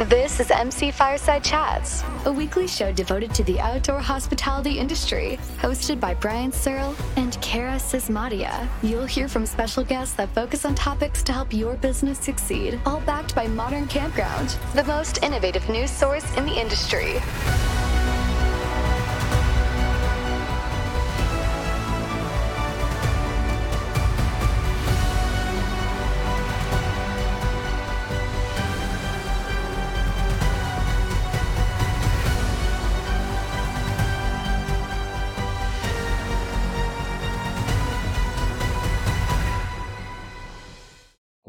This is MC Fireside Chats, a weekly show devoted to the outdoor hospitality industry, hosted by Brian Searle and Kara Sismadia. You'll hear from special guests that focus on topics to help your business succeed, all backed by Modern Campground, the most innovative news source in the industry.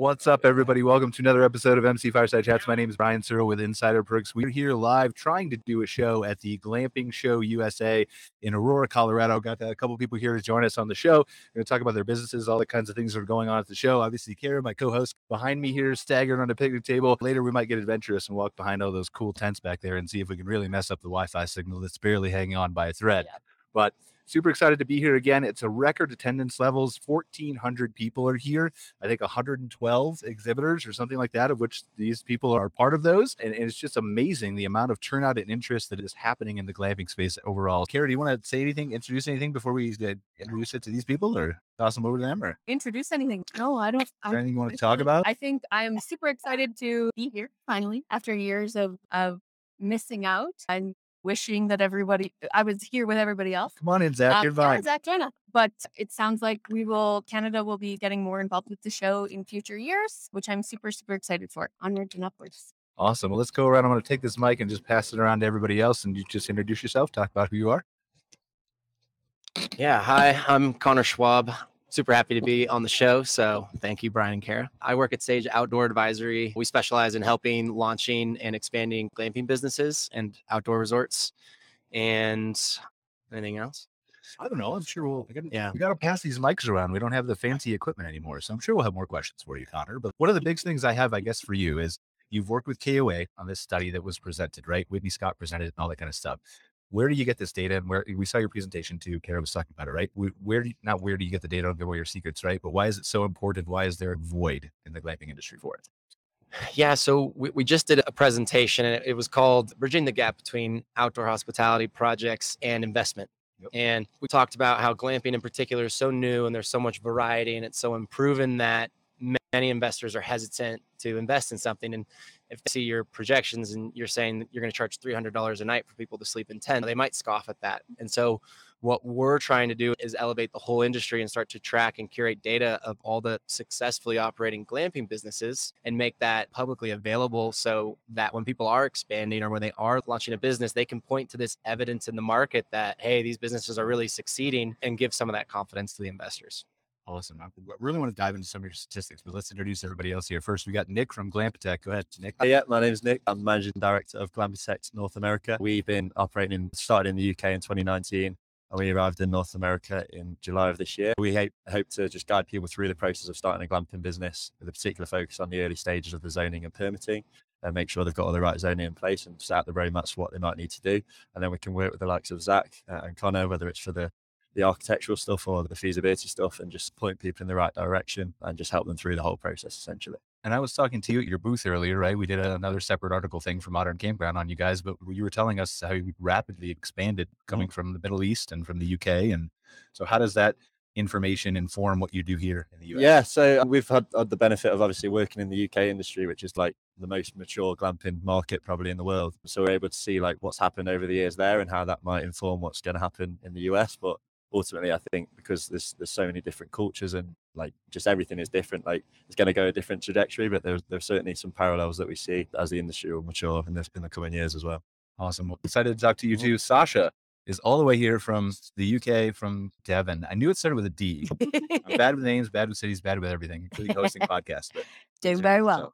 What's up, everybody? Welcome to another episode of MC Fireside Chats. My name is Brian Searle with Insider Perks. We're here live trying to do a show at the Glamping Show USA in Aurora, Colorado. Got a couple people here to join us on the show. We're going to talk about their businesses, all the kinds of things that are going on at the show. Obviously, Kara, my co-host, behind me here, staggered on a picnic table. Later, we might get adventurous and walk behind all those cool tents back there and see if we can really mess up the Wi-Fi signal that's barely hanging on by a thread. Yeah. But super excited to be here again. It's a record attendance levels. 1,400 people are here. I think 112 exhibitors or something like that, of which these people are part of those. And, and, it's just amazing the amount of turnout and interest that is happening in the glamping space overall. Kara, do you want to say anything, introduce anything before we introduce it to these people or toss them over to them or introduce anything? No, I don't. I, anything you want to talk about? I think I'm super excited to be here finally after years of, of missing out. I'm wishing that everybody I was here with everybody else. Come on in, Zach. Um, You're fine. Yeah, Zach, China. But it sounds like we will Canada will be getting more involved with the show in future years, which I'm super, super excited for. Onwards and upwards. Awesome. Well, let's go around. I'm going to take this mic and just pass it around to everybody else, and you just introduce yourself. Talk about who you are. Yeah. Hi, I'm Connor Schwab super happy to be on the show. So thank you, Brian and Kara. I work at Sage Outdoor Advisory. We specialize in helping launching and expanding glamping businesses and outdoor resorts. And anything else? I don't know. I'm sure we'll. Gotta, yeah, we got to pass these mics around. We don't have the fancy equipment anymore, so I'm sure we'll have more questions for you, Connor. But one of the big things I have, I guess, for you is you've worked with KOA on this study that was presented, right? Whitney Scott presented and all that kind of stuff where do you get this data? And where we saw your presentation too, Kara was talking about it, right? Where do you, not where do you get the data? Don't give away your secrets, right? But why is it so important? Why is there a void in the glamping industry for it? Yeah, so we, we just did a presentation and it, was called Bridging the Gap Between Outdoor Hospitality Projects and Investment. Yep. And we talked about how glamping in particular is so new and there's so much variety and it's so unproven that many investors are hesitant to invest in something. And if they see your projections and you're saying you're going to charge $300 a night for people to sleep in 10, they might scoff at that. And so what we're trying to do is elevate the whole industry and start to track and curate data of all the successfully operating glamping businesses and make that publicly available so that when people are expanding or when they are launching a business, they can point to this evidence in the market that, hey, these businesses are really succeeding and give some of that confidence to the investors. Awesome. I really want to dive into some of your statistics, but let's introduce everybody else here. First, we got Nick from Glampitect. Go ahead, Nick. Uh, yeah, my name is Nick. I'm managing director of Glampitect North America. We've been operating, started in the UK in 2019, and we arrived in North America in July of this year. We hope, hope to just guide people through the process of starting a glamping business with a particular focus on the early stages of the zoning and permitting and make sure they've got all the right zoning in place and set out the roadmaps for what they might need to do. And then we can work with the likes of Zach uh, and Connor, whether it's for the the architectural stuff or the feasibility stuff and just point people in the right direction and just help them through the whole process essentially. And I was talking to you at your booth earlier, right? We did another separate article thing for Modern Campground on you guys, but you were telling us how you rapidly expanded coming mm-hmm. from the Middle East and from the UK. And so, how does that information inform what you do here in the US? Yeah, so we've had, had the benefit of obviously working in the UK industry, which is like the most mature glamping market probably in the world. So we're able to see like what's happened over the years there and how that might inform what's going to happen in the US. But ultimately I think because there's there's so many different cultures and like just everything is different, like it's going to go a different trajectory. But there's there's certainly some parallels that we see as the industry will mature in the in the coming years as well. Awesome. Well, excited to talk to you mm-hmm. too. Sasha is all the way here from the UK, from Devon. I knew it started with a D. I'm bad with names, bad with cities, bad with everything, including hosting podcasts. But Doing very well.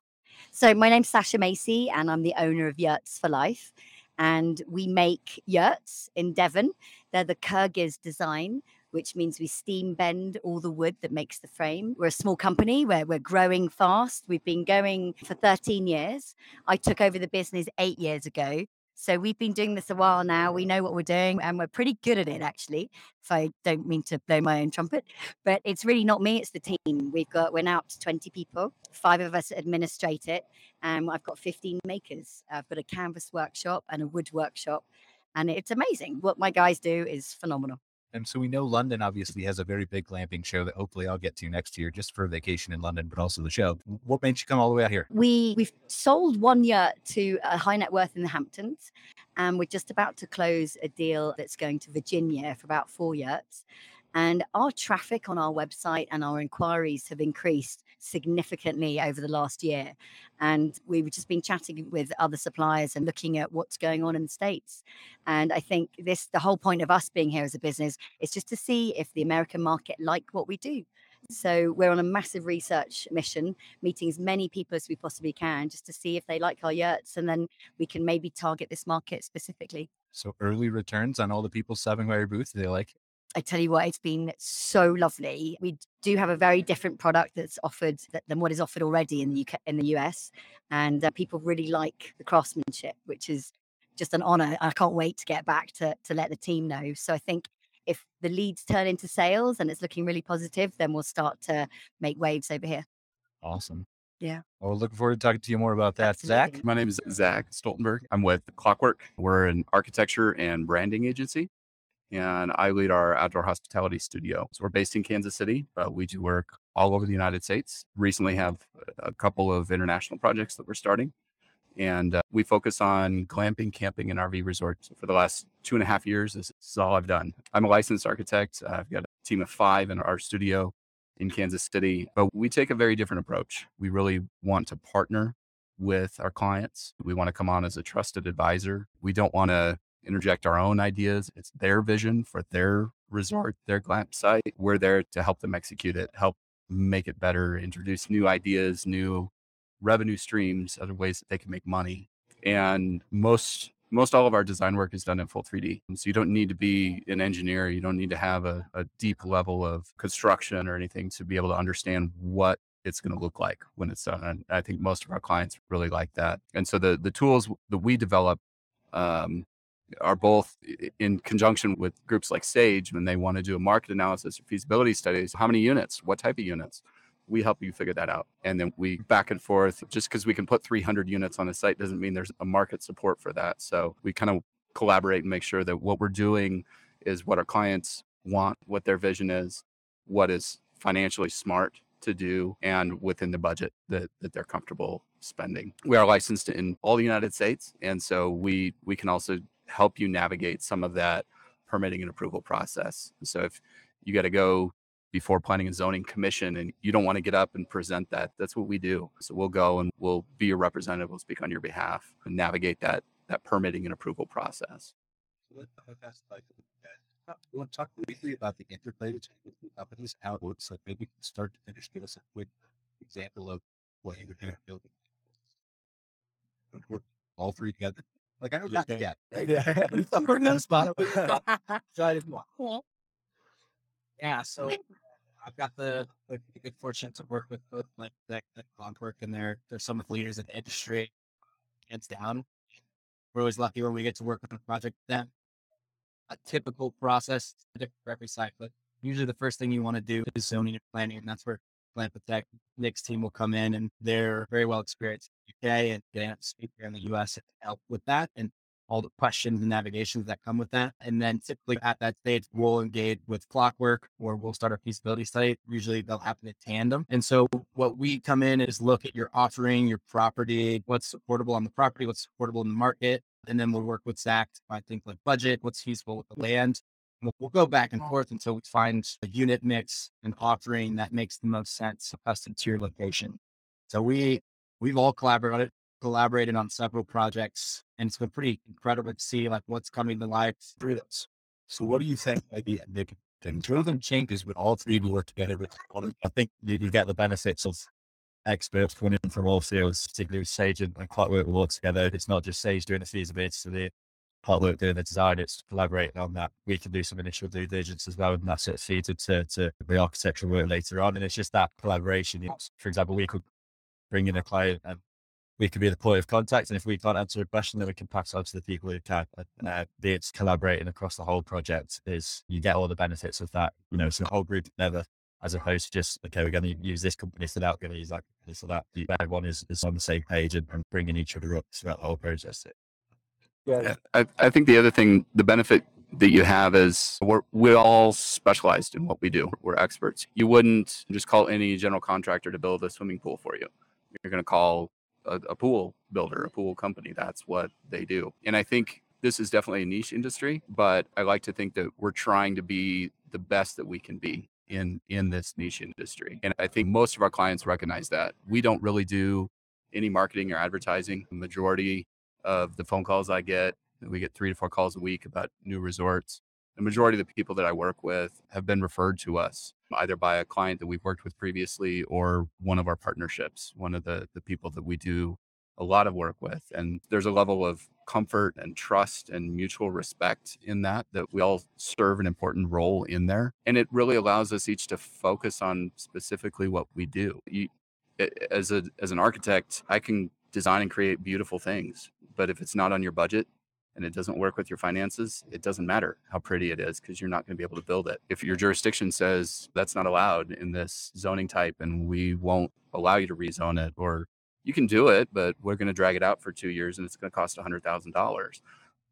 So. so my name's Sasha Macy, and I'm the owner of Yurts for Life and we make yurts in Devon. They're the Kyrgyz design, which means we steam bend all the wood that makes the frame. We're a small company where we're growing fast. We've been going for 13 years. I took over the business eight years ago. So we've been doing this a while now. We know what we're doing and we're pretty good at it, actually. If I don't mean to blow my own trumpet, but it's really not me, it's the team. We've got, we're now up to 20 people. Five of us administrate it. And I've got 15 makers. I've got a canvas workshop and a wood workshop. And it's amazing. What my guys do is phenomenal. And so we know London obviously has a very big glamping show that hopefully I'll get to next year just for a vacation in London, but also the show. What made you come all the way out here? We we've sold one yurt to a high net worth in the Hamptons, and we're just about to close a deal that's going to Virginia for about four yurts. And our traffic on our website and our inquiries have increased significantly over the last year. And we've just been chatting with other suppliers and looking at what's going on in the States. And I think this, the whole point of us being here as a business is just to see if the American market like what we do. So we're on a massive research mission, meeting as many people as we possibly can, just to see if they like our yurts, and then we can maybe target this market specifically. So early returns on all the people stopping by your booth. They like? I tell you what, it's been so lovely. We do have a very different product that's offered than what is offered already in the UK, in the US, and uh, people really like the craftsmanship, which is just an honor. I can't wait to get back to to let the team know. So I think if the leads turn into sales and it's looking really positive, then we'll start to make waves over here. Awesome. Yeah. Well, looking forward to talking to you more about that. Zach? My name is Zach Stoltenberg. I'm with Clockwork. We're an architecture and branding agency, and I lead our outdoor hospitality studio. So we're based in Kansas City, but we do work all over the United States. Recently, have a couple of international projects that we're starting, and uh, we focus on glamping, camping, and RV resorts. For the last two and a half years, this is all I've done. I'm a licensed architect. I've got a team of five in our studio in Kansas City, but we take a very different approach. We really want to partner with our clients. We want to come on as a trusted advisor. We don't want to interject our own ideas. It's their vision for their resort, their glamp site. We're there to help them execute it, help make it better, introduce new ideas, new revenue streams, other ways that they can make money. And most most all of our design work is done in full 3D. So you don't need to be an engineer. You don't need to have a, a deep level of construction or anything to be able to understand what it's going to look like when it's done. And I think most of our clients really like that. And so the the tools that we develop um, are both in conjunction with groups like Sage when they want to do a market analysis or feasibility studies. How many units? What type of units? We help you figure that out. And then we back and forth. Just because we can put 300 units on a site doesn't mean there's a market support for that. So we kind of collaborate and make sure that what we're doing is what our clients want, what their vision is, what is financially smart to do, and within the budget that, that they're comfortable spending. We are licensed in all the United States. And so we we can also help you navigate some of that permitting and approval process. So if you got to go before planning and zoning commission and you don't want to get up and present that, that's what we do. So we'll go and we'll be your representative, we'll speak on your behalf and navigate that that permitting and approval process. Uh, You want to talk briefly about the interplay between companies, how it works? Like maybe start to finish, give us a quick example of what you would do building. All three together. Like I know not yet. Yeah. I'm putting on the spot. Excited more. Yeah, so I've got the, the good fortune to work with both like that Clockwork and they're they're some of the leaders in the industry. Hands down. We're always lucky when we get to work on a project with them. A typical process for every site, but usually the first thing you want to do is zoning and planning, and that's where Glampitect Nick's team will come in and they're very well experienced in the UK and getting to speak here in the US and help with that. And all the questions and navigations that come with that. And then typically at that stage, we'll engage with clockwork or we'll start a feasibility study. Usually they'll happen in tandem. And so what we come in is look at your offering, your property, what's supportable on the property, what's supportable in the market. And then we'll work with Zach to find things like budget, what's feasible with the land. We'll, go back and forth until we find a unit mix and offering that makes the most sense custom to your location. So we we've all collaborated collaborated on several projects and it's been pretty incredible to see like what's coming to life through this. So what do you think might be Nick? Things one of them changes when all three of you work together. With I think you, you get the benefits of experts coming in from all fields, particularly with Sage and, and Clockwork will work together. It's not just Sage doing the feasibility study, Clockwork doing the design, it's collaborating on that. We can do some initial due diligence as well, and that's it feeds into to the architectural work later on. And it's just that collaboration. For example, we could bring in a client and we could be the point of contact. And if we can't answer a question, then we can pass on to the people who can. Uh, be it's collaborating across the whole project is you get all the benefits of that. You know, so the whole group never as opposed to just, okay, we're going to use this company, so that we're going to use that so that The everyone is, is on the same page and, and bringing each other up throughout the whole process. Yeah, I, I think the other thing, the benefit that you have is we're we're all specialized in what we do. We're experts. You wouldn't just call any general contractor to build a swimming pool for you. You're going to call a, a pool builder, a pool company. That's what they do. And I think this is definitely a niche industry, but I like to think that we're trying to be the best that we can be in in this niche industry. And I think most of our clients recognize that. We don't really do any marketing or advertising. The majority of the phone calls I get, we get 3 to 4 calls a week about new resorts. The majority of the people that I work with have been referred to us either by a client that we've worked with previously or one of our partnerships, one of the the people that we do a lot of work with. And there's a level of comfort and trust and mutual respect in that, that we all serve an important role in there. And it really allows us each to focus on specifically what we do. You, as a as an architect, I can design and create beautiful things, but if it's not on your budget and it doesn't work with your finances, it doesn't matter how pretty it is because you're not going to be able to build it. If your jurisdiction says that's not allowed in this zoning type and we won't allow you to rezone it or you can do it, but we're going to drag it out for two years and it's going to cost $100,000.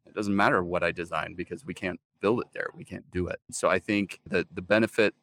It doesn't matter what I design because we can't build it there. We can't do it. So I think that the benefit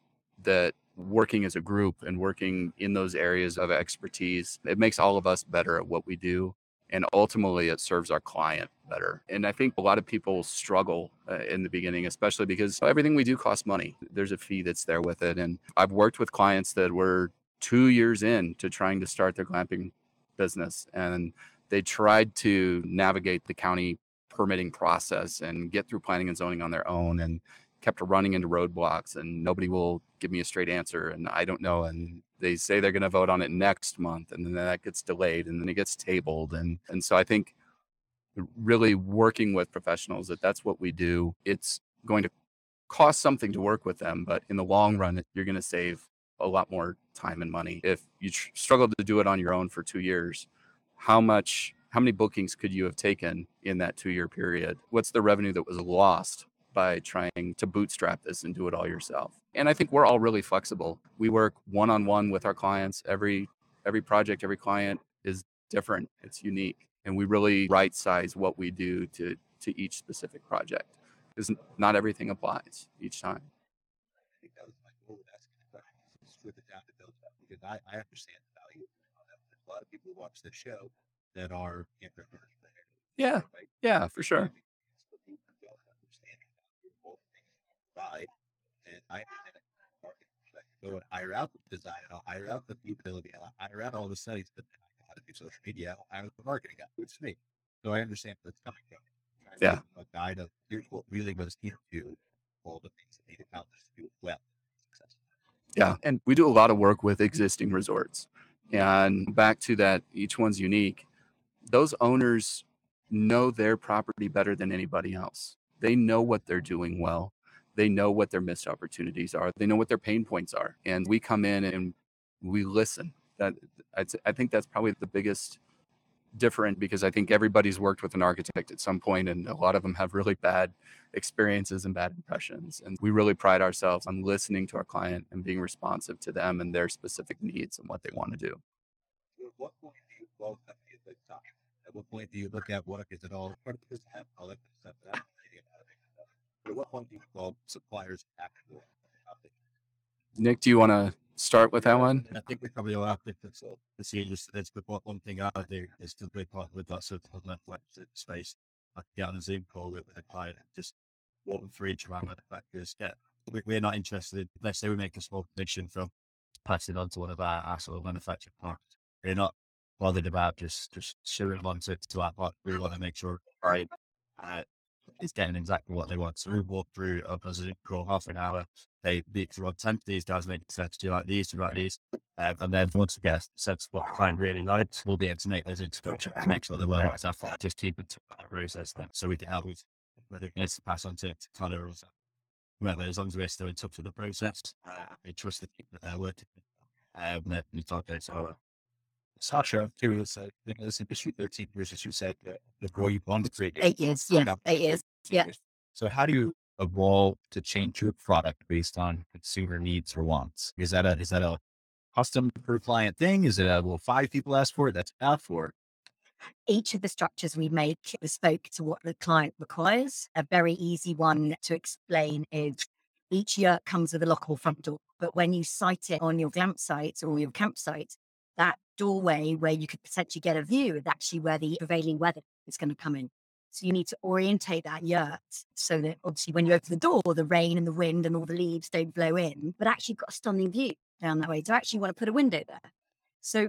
that working as a group and working in those areas of expertise, it makes all of us better at what we do. And ultimately, it serves our client better. And I think a lot of people struggle uh, in the beginning, especially because everything we do costs money. There's a fee that's there with it. And I've worked with clients that were two years in to trying to start their glamping business and they tried to navigate the county permitting process and get through planning and zoning on their own and kept running into roadblocks and nobody will give me a straight answer and I don't know and they say they're going to vote on it next month and then that gets delayed and then it gets tabled and and so I think really working with professionals that that's what we do it's going to cost something to work with them but in the long run you're going to save a lot more time and money. If you tr- struggled to do it on your own for two years, how much, how many bookings could you have taken in that two year period? What's the revenue that was lost by trying to bootstrap this and do it all yourself? And I think we're all really flexible. We work one on one with our clients. Every every project, every client is different. It's unique, and we really right size what we do to to each specific project because not everything applies each time. I think that was my goal with asking the question: strip it down to build it up because I, I understand the value. A lot of people watch this show that are entrepreneurs. Yeah, yeah, for sure. And I go hire out the design, I'll hire out the feasibility, I'll hire out all the studies, but then I know how to do social media, I was the marketing guy, it's me. So I understand where it's coming from. Yeah. A guide of here's what really goes into all the things that need to accomplish to do well. Yeah. And we do a lot of work with existing resorts. And back to that, each one's unique. Those owners know their property better than anybody else. They know what they're doing well. They know what their missed opportunities are. They know what their pain points are. And we come in and we listen. That I think that's probably the biggest different because I think everybody's worked with an architect at some point, and a lot of them have really bad experiences and bad impressions. And we really pride ourselves on listening to our client and being responsive to them and their specific needs and what they want to do. At what point do you uh, at what point do you look at work? Is it all part of this? At what point do you call suppliers actual? Nick, do you want to start with that one? I think we probably all have to so the series that's the one thing I do is to be part with that sort of Netflix space. I get on a Zoom call with a client just walk them through each of our manufacturers. Get we're not interested. Let's say we make a small commission from passing on to one of our, our sort of manufacturing partners. We're not bothered about just just showing them on to, to our part. We want to make sure right uh, is getting exactly what they want. So we walk through a call half an hour they beat run 10 of these guys make sense to like these, to like these. Um, and then once we get a sense of what the client really likes, we'll be able to make those introductions to make sure they work as our just keep it to the process then. So we can help with whether it needs to pass on to, to Connor or whether as long as we're still in touch with the process, uh, we trust the people that they're working with. Um, that we talk about so Sasha, I'm curious. I think this industry 13 years, as you said, uh, before you wanted to create Eight years. Yeah. Eight years. Yeah. So how do you evolve to change your product based on consumer needs or wants? Is that a is that a custom per client thing? Is it a well five people ask for it? That's enough for each of the structures we make bespoke to what the client requires. A very easy one to explain is each yurt comes with a lockable front door, but when you site it on your glamp site or your campsite, that doorway where you could potentially get a view is actually where the prevailing weather is going to come in. So you need to orientate that yurt so that obviously when you open the door, the rain and the wind and all the leaves don't blow in, but actually got a stunning view down that way. So actually want to put a window there. So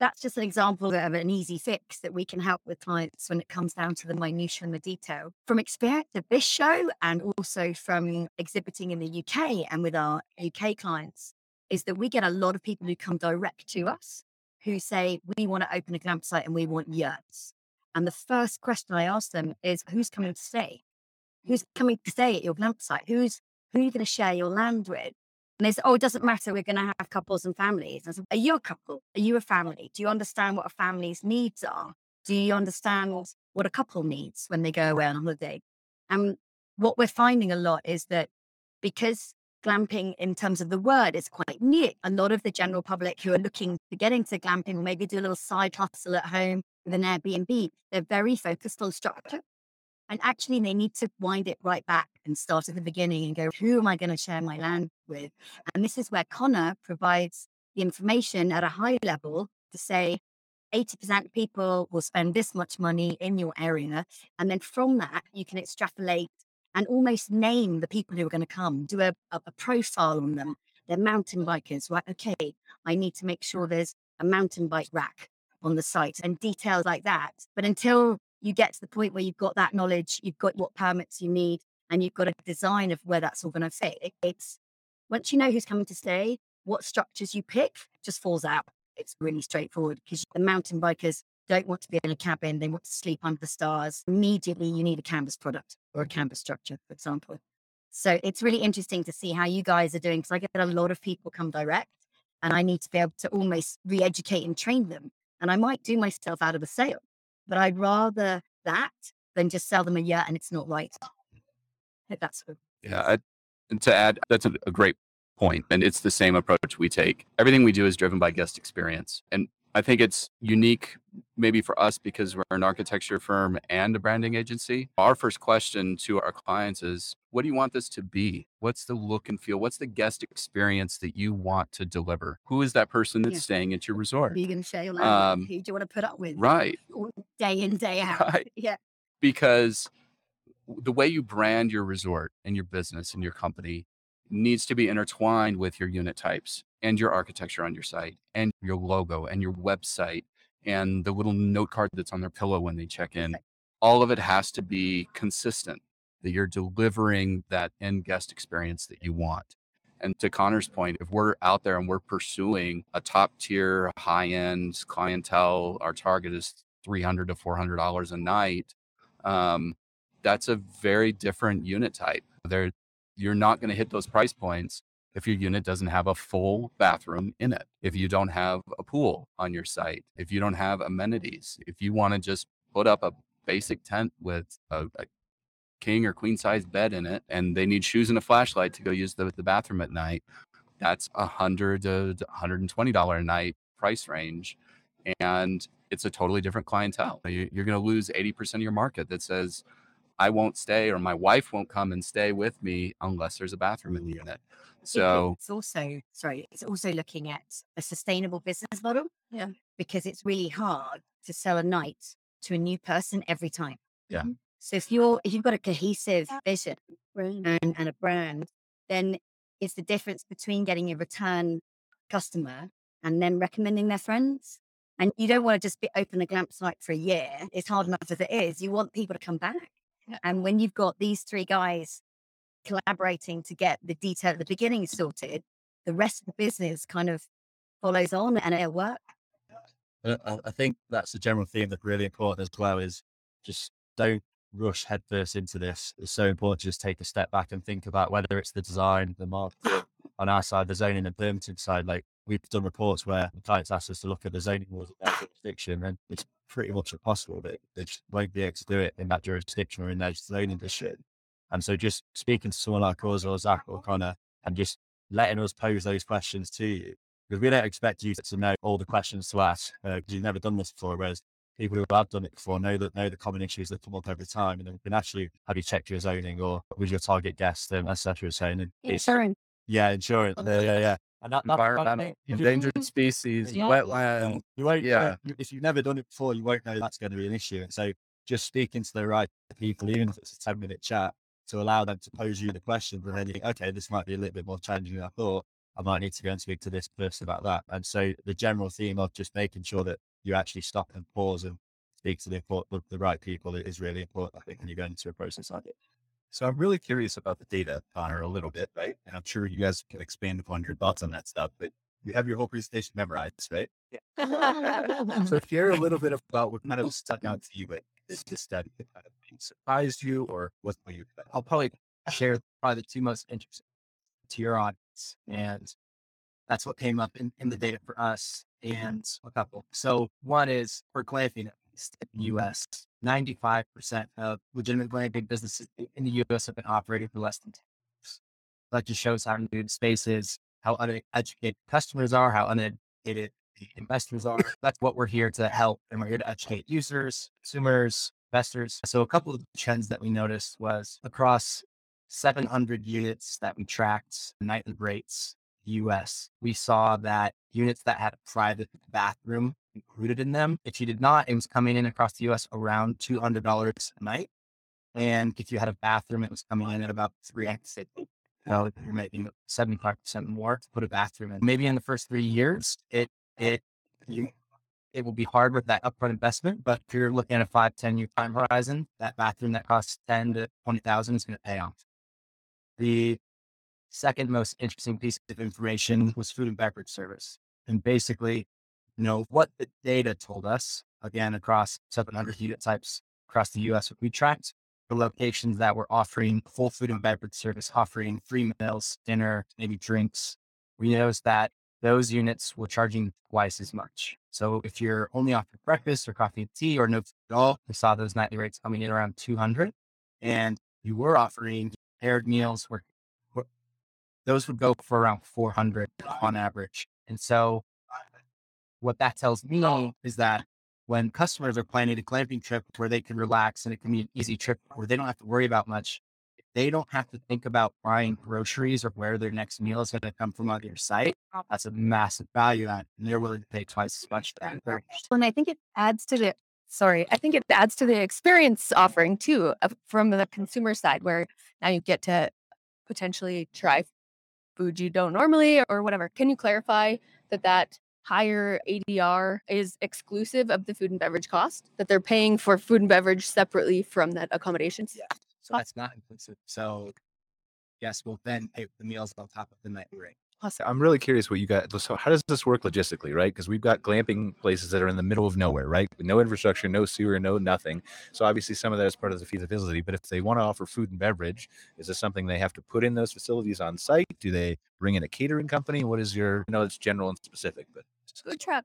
that's just an example of an easy fix that we can help with clients when it comes down to the minutia and the detail. From experience of this show and also from exhibiting in the UK and with our UK clients, is that we get a lot of people who come direct to us who say, We want to open a campsite and we want yurts. And the first question I ask them is, Who's coming to stay? Who's mm. coming to stay at your campsite? Who's who are you going to share your land with? And they say, Oh, it doesn't matter. We're going to have couples and families. And I said, Are you a couple? Are you a family? Do you understand what a family's needs are? Do you understand what a couple needs when they go away on holiday? And what we're finding a lot is that because glamping in terms of the word is quite new. A lot of the general public who are looking to get into glamping, maybe do a little side hustle at home with an Airbnb, they're very focused on structure. And actually, they need to wind it right back and start at the beginning and go, who am I going to share my land with? And this is where Connor provides the information at a high level to say 80% of people will spend this much money in your area. And then from that, you can extrapolate and almost name the people who are going to come, do a, a, a profile on them. They're mountain bikers, right? Okay, I need to make sure there's a mountain bike rack on the site and details like that. But until you get to the point where you've got that knowledge, you've got what permits you need, and you've got a design of where that's all going to fit. It, it's once you know who's coming to stay, what structures you pick just falls out. It's really straightforward because the mountain bikers don't want to be in a cabin. They want to sleep under the stars. Immediately, you need a canvas product or a canvas structure, for example. So it's really interesting to see how you guys are doing because I get a lot of people come direct and I need to be able to almost re educate and train them. And I might do myself out of a sale, but I'd rather that than just sell them a year and it's not right. That's. Yeah. I, and to add, that's a, a great point, And it's the same approach we take. Everything we do is driven by guest experience. And I think it's unique maybe for us because we're an architecture firm and a branding agency. Our first question to our clients is what do you want this to be? What's the look and feel? What's the guest experience that you want to deliver? Who is that person that's Yeah. staying at your resort? Who you going to share your land Um. Who do you want to put up with? Right. Day in, day out. Right. Yeah. because the way you brand your resort and your business and your company needs to be intertwined with your unit types and your architecture on your site and your logo and your website and the little note card that's on their pillow when they check in. All of it has to be consistent that you're delivering that end guest experience that you want. And to Connor's point, if we're out there and we're pursuing a top tier, high end clientele, our target is 300 to $400 a night. Um, that's a very different unit type. There, you're not going to hit those price points if your unit doesn't have a full bathroom in it, if you don't have a pool on your site, if you don't have amenities, if you want to just put up a basic tent with a, a king or queen size bed in it and they need shoes and a flashlight to go use the, the bathroom at night, that's a hundred to $120 a night price range. And it's a totally different clientele. You- You're going to lose 80% of your market that says, I won't stay or my wife won't come and stay with me unless there's a bathroom in the unit. So it's also sorry, it's also looking at a sustainable business model. Yeah. Because it's really hard to sell a night to a new person every time. Yeah. Mm-hmm. So if you're if you've got a cohesive vision and, and a brand, then it's the difference between getting a return customer and then recommending their friends. And you don't want to just be open a glamp site for a year. It's hard enough as it is. You want people to come back. Yeah. And when you've got these three guys collaborating to get the detail at the beginning sorted, the rest of the business kind of follows on and it'll work. I, I think that's the general theme that's really important as well is just don't rush headfirst into this. It's so important to just take a step back and think about whether it's the design, the marketing on our side, the zoning and permitting side. Like we've done reports where the clients asked us to look at the zoning laws in their jurisdiction, and it's pretty much impossible that they just won't be able to do it in that jurisdiction or in their zoning district. And so just speaking to someone like us or Zach or Connor and just letting us pose those questions to you, because we don't expect you to know all the questions to ask because uh, you've never done this before. Whereas people who have done it before know that know the common issues that come up every time, and then we can actually have you checked your zoning or was your target guest, um, etc. Saying and Insurance. yeah, insurance, yeah, yeah, yeah. And that, kind Environmental, you- endangered species, Yeah. wetland. you won't, Yeah. If you've never done it before, you won't know that's going to be an issue. And so just speaking to the right people, even if it's a 10 minute chat, to allow them to pose you the questions. And then you think, okay, this might be a little bit more challenging than I thought. I might need to go and speak to this person about that. And so the general theme of just making sure that you actually stop and pause and speak to the, the, the right people is really important, I think, when you go into a process like it. So I'm really curious about the data, Connor, a little bit, right? And I'm sure you guys can expand upon your thoughts on that stuff, but you have your whole presentation memorized, right? Yeah. So share a little bit about what kind of stuck out to you with this, study kind of surprised you or what you? I'll probably share probably the two most interesting to your audience. And that's what came up in, in the data for us and a couple. So one is for glamping, at least Mm-hmm. in the US, 95% of legitimate glamping businesses in the US have been operating for less than 10 years. That just shows how new the space is, how uneducated customers are, how uneducated the investors are. That's what we're here to help. And we're here to educate users, consumers, investors. So a couple of trends that we noticed was across 700 units that we tracked nightly rates US, we saw that units that had a private bathroom included in them, if you did not, it was coming in across the US around $200 a night. And if you had a bathroom, it was coming in at about 3x. So you're making 75% more to put a bathroom in. Maybe in the first three years, it, it, you, it will be hard with that upfront investment, but if you're looking at a five, 10 year time horizon, that bathroom that costs 10 to 20,000 is going to pay off. The second most interesting piece of information was food and beverage service. And basically, you know, what the data told us, again, across 700 unit types across the US, we tracked the locations that were offering full food and beverage service, offering free meals, dinner, maybe drinks. We noticed that those units were charging twice as much. So if you're only offering breakfast or coffee and tea or no food at all, we saw those nightly rates coming in around 200. And you were offering paired meals where where those would go for around 400 on average. And so what that tells me is that when customers are planning a glamping trip where they can relax and it can be an easy trip where they don't have to worry about much, they don't have to think about buying groceries or where their next meal is going to come from on your site. That's a massive value add, and they're willing to pay twice as much for that. And I think it adds to the sorry, I think it adds to the experience offering too from the consumer side, where now you get to potentially try food you don't normally or whatever. Can you clarify that that higher ADR is exclusive of the food and beverage cost? That they're paying for food and beverage separately from that accommodation. Yeah. So that's not inclusive. So yes, we'll then pay the meals on top of the nightly rate. Awesome. I'm really curious what you got. So, how does this work logistically, right? Because we've got glamping places that are in the middle of nowhere, right? With no infrastructure, no sewer, no nothing. So, obviously, some of that is part of the feasibility. But if they want to offer food and beverage, is this something they have to put in those facilities on site? Do they bring in a catering company? What is your? I know it's general and specific, but Food truck.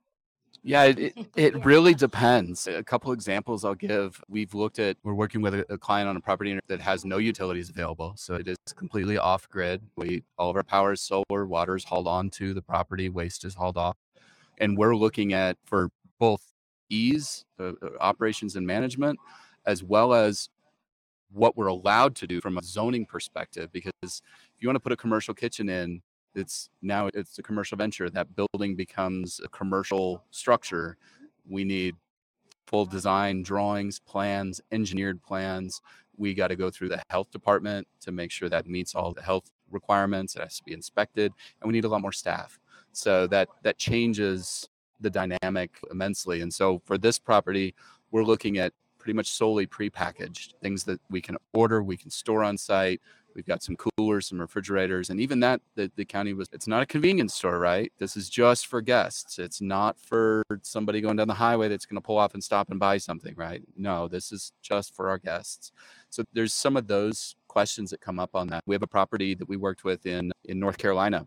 Yeah, it, it, really depends. A couple examples I'll give. We've looked at, we're working with a, a client on a property that has no utilities available. So it is completely off grid. We, all of our power is solar, water is hauled onto the property, waste is hauled off. And we're looking at for both ease, uh, uh, operations and management, as well as what we're allowed to do from a zoning perspective. Because if you want to put a commercial kitchen in, it's now it's a commercial venture that building becomes a commercial structure. We need full design drawings plans engineered plans. We got to go through the health department to make sure that meets all the health requirements it has to be inspected and we need a lot more staff. So that that changes the dynamic immensely. And so for this property we're looking at pretty much solely prepackaged things that we can order we can store on site We've got some coolers, some refrigerators, and even that the, the county was it's not a convenience store, right? This is just for guests. It's not for somebody going down the highway that's going to pull off and stop and buy something, right? No, this is just for our guests. So there's some of those questions that come up on that. We have a property that we worked with in in North Carolina.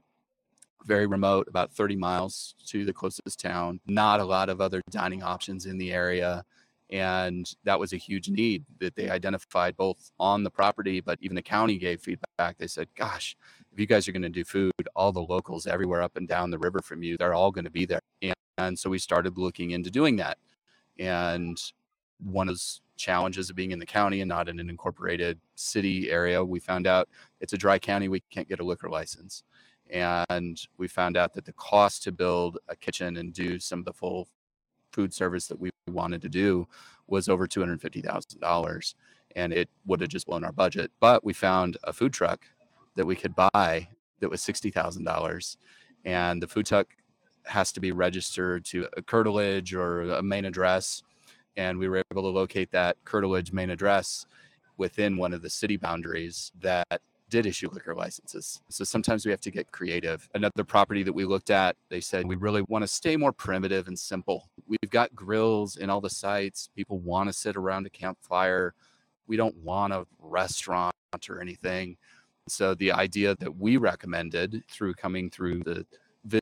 very remote, about 30 miles to the closest town. Not a lot of other dining options in the area. And that was a huge mm-hmm. need that they identified both on the property, but even the county gave feedback. They said, gosh, if you guys are going to do food, all the locals everywhere up and down the river from you, they're all going to be there. And, and so we started looking into doing that. And one of those challenges of being in the county and not in an incorporated city area, we found out it's a dry county, we can't get a liquor license. And we found out that the cost to build a kitchen and do some of the full food service that we wanted to do was over $250,000 and it would have just blown our budget. But we found a food truck that we could buy that was $60,000 and the food truck has to be registered to a curtilage or a main address and we were able to locate that curtilage main address within one of the city boundaries that did issue liquor licenses. So sometimes we have to get creative. Another property that we looked at, they said we really want to stay more primitive and simple. We've got grills in all the sites. People want to sit around a campfire. We don't want a restaurant or anything. So the idea that we recommended through coming through the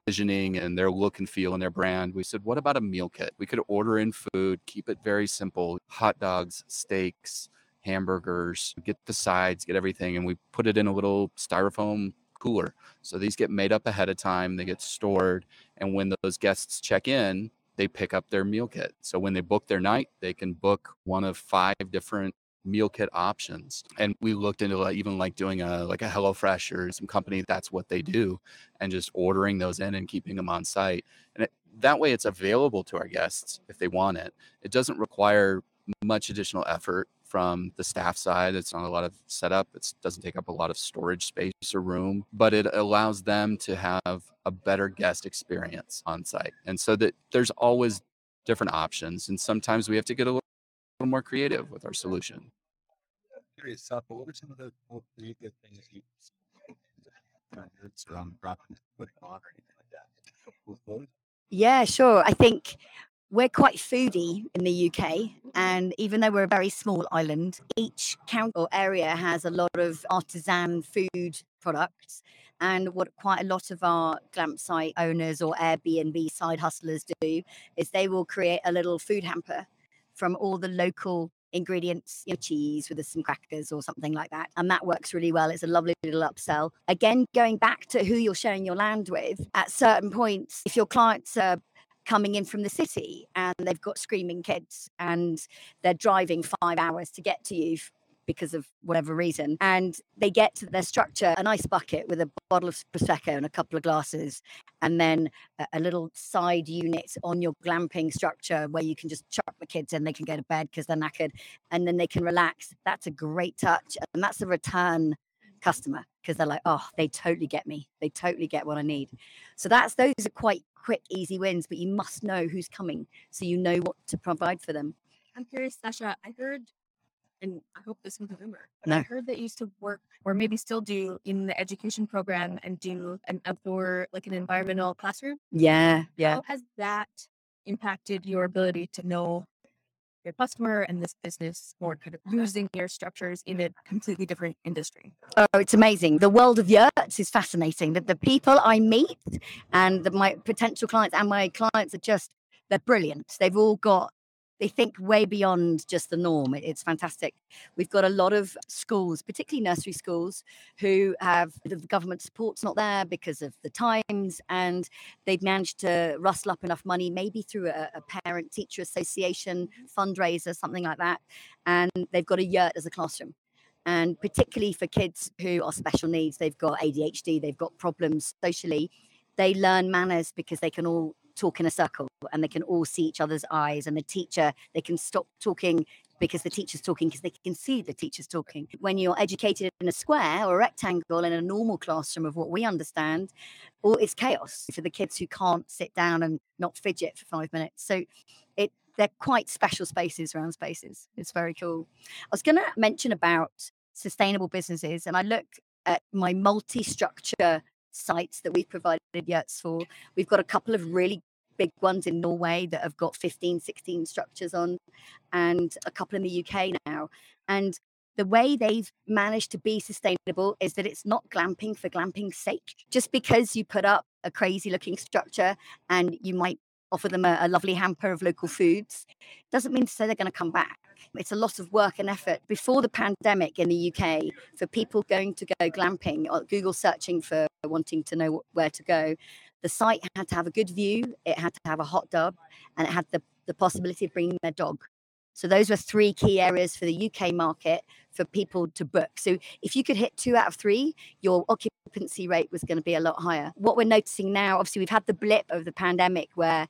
visioning and their look and feel and their brand, we said, what about a meal kit? We could order in food, keep it very simple hot dogs, steaks, hamburgers, get the sides, get everything, and we put it in a little styrofoam cooler. So these get made up ahead of time, they get stored, and when those guests check in, they pick up their meal kit. So when they book their night, they can book one of five different meal kit options. And we looked into like, even like doing a like a HelloFresh or some company that's what they do, and just ordering those in and keeping them on site. And it, that way, it's available to our guests if they want it. It doesn't require much additional effort from the staff side. It's not a lot of setup. It doesn't take up a lot of storage space or room, but it allows them to have a better guest experience on site. And so that there's always different options. And sometimes we have to get a little little more creative with our solution. Curious, but what are some of the really good things you around putting on or anything like that? Yeah, sure. I think we're quite foodie in the UK, mm. and even though we're a very small island, each county or area has a lot of artisan food products. And what quite a lot of our glamp site owners or Airbnb side hustlers do is they will create a little food hamper from all the local ingredients, you know, cheese with some crackers or something like that. And that works really well. It's a lovely little upsell. Again, going back to who you're sharing your land with, at certain points, if your clients are coming in from the city and they've got screaming kids and they're driving five hours to get to you because of whatever reason. And they get to their structure, an ice bucket with a bottle of Prosecco and a couple of glasses, and then a, little side unit on your glamping structure where you can just chuck the kids in, they can go to bed because they're knackered, and then they can relax. That's a great touch. And that's a return customer because they're like, oh, they totally get me. They totally get what I need. So that's those are quite quick, easy wins, but you must know who's coming so you know what to provide for them. I'm curious, Sasha. I heard and I hope this is a rumor. No. I heard that you used to work or maybe still do in the education program and do an outdoor, like an environmental classroom. Yeah, yeah. How has that impacted your ability to know your customer and this business or kind of uh-huh. using your structures in a completely different industry? Oh, it's amazing. The world of yurts is fascinating. That the people I meet and the, my potential clients and my clients are just they're brilliant. They've all got they think way beyond just the norm. It's fantastic. We've got a lot of schools, particularly nursery schools, who have the government support's not there because of the times, and they've managed to rustle up enough money, maybe through a, a parent teacher association fundraiser, something like that, and they've got a yurt as a classroom and particularly for kids who are special needs they've got adhd they've got problems socially they learn manners because they can all talk in a circle and they can all see each other's eyes and the teacher they can stop talking because the teacher's talking because they can see the teacher's talking. When you're educated in a square or a rectangle in a normal classroom of what we understand or it's chaos for the kids who can't sit down and not fidget for five minutes. So it they're quite special spaces around spaces. It's very cool. I was going to mention about sustainable businesses and i look at my multi-structure sites that we've provided yurts for. We've got a couple of really big ones in Norway that have got 15, 16 structures on, and a couple in the UK now. And the way they've managed to be sustainable is that it's not glamping for glamping's sake. Just because you put up a crazy looking structure and you might offer them a, a lovely hamper of local foods, doesn't mean to say they're going to come back. It's a lot of work and effort. Before the pandemic in the UK, for people going to go glamping or Google searching for wanting to know where to go, the site had to have a good view, it had to have a hot tub, and it had the, the possibility of bringing their dog. So those were three key areas for the UK market for people to book. So if you could hit two out of three, your occupancy rate was going to be a lot higher. What we're noticing now, obviously, we've had the blip of the pandemic where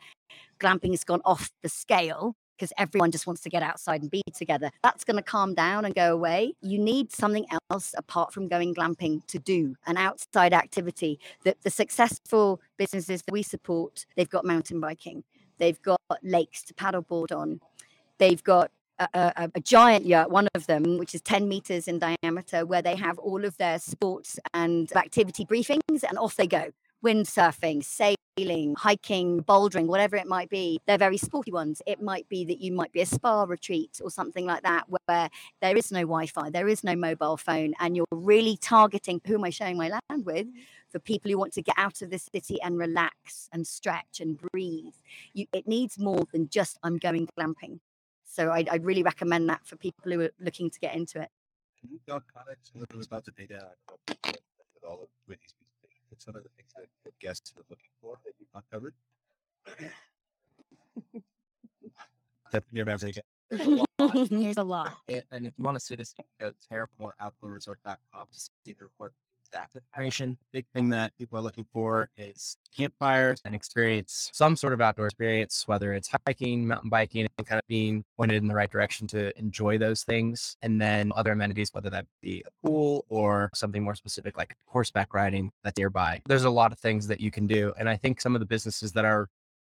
glamping has gone off the scale because everyone just wants to get outside and be together. That's going to calm down and go away. You need something else apart from going glamping to do an outside activity. That the successful businesses that we support, they've got mountain biking, they've got lakes to paddleboard on, they've got a, a, a, giant yacht, one of them, which is 10 meters in diameter, where they have all of their sports and activity briefings, and off they go. Windsurfing, sailing, hiking, bouldering, whatever it might be. They're very sporty ones. It might be that you might be a spa retreat or something like that, where there is no Wi Fi, there is no mobile phone, and you're really targeting who am I sharing my land with? Mm-hmm. for people who want to get out of the city and relax and stretch and breathe. You, it needs more than just I'm going glamping. So I'd, I'd really recommend that for people who are looking to get into it. Can you talk a little bit about the data with all of Whitney's presentation? Some of the things that guests are looking for that you've not covered. You're about to take it. There's a lot. And, and if you want to see this, go to terramoroutdoorresort.com to see the report activation. Big thing that people are looking for is campfires and experience some sort of outdoor experience, whether it's hiking, mountain biking, and kind of being pointed in the right direction to enjoy those things. And then other amenities, whether that be a pool or something more specific like horseback riding that's nearby. There's a lot of things that you can do. And I think some of the businesses that are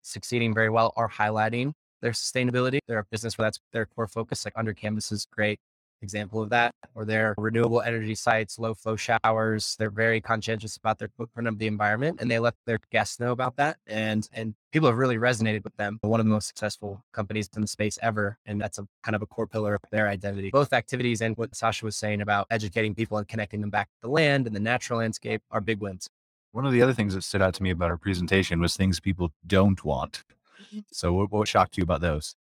succeeding very well are highlighting their sustainability. They're a business where that's their core focus. Like Under Canvas is great example of that, or their renewable energy sites, low flow showers. They're very conscientious about their footprint of the environment and they let their guests know about that. And and people have really resonated with them. One of the most successful companies in the space ever. And that's a kind of a core pillar of their identity. Both activities and what Sasha was saying about educating people and connecting them back to the land and the natural landscape are big wins. One of the other things that stood out to me about our presentation was things people don't want. Mm-hmm. So what, what shocked you about those?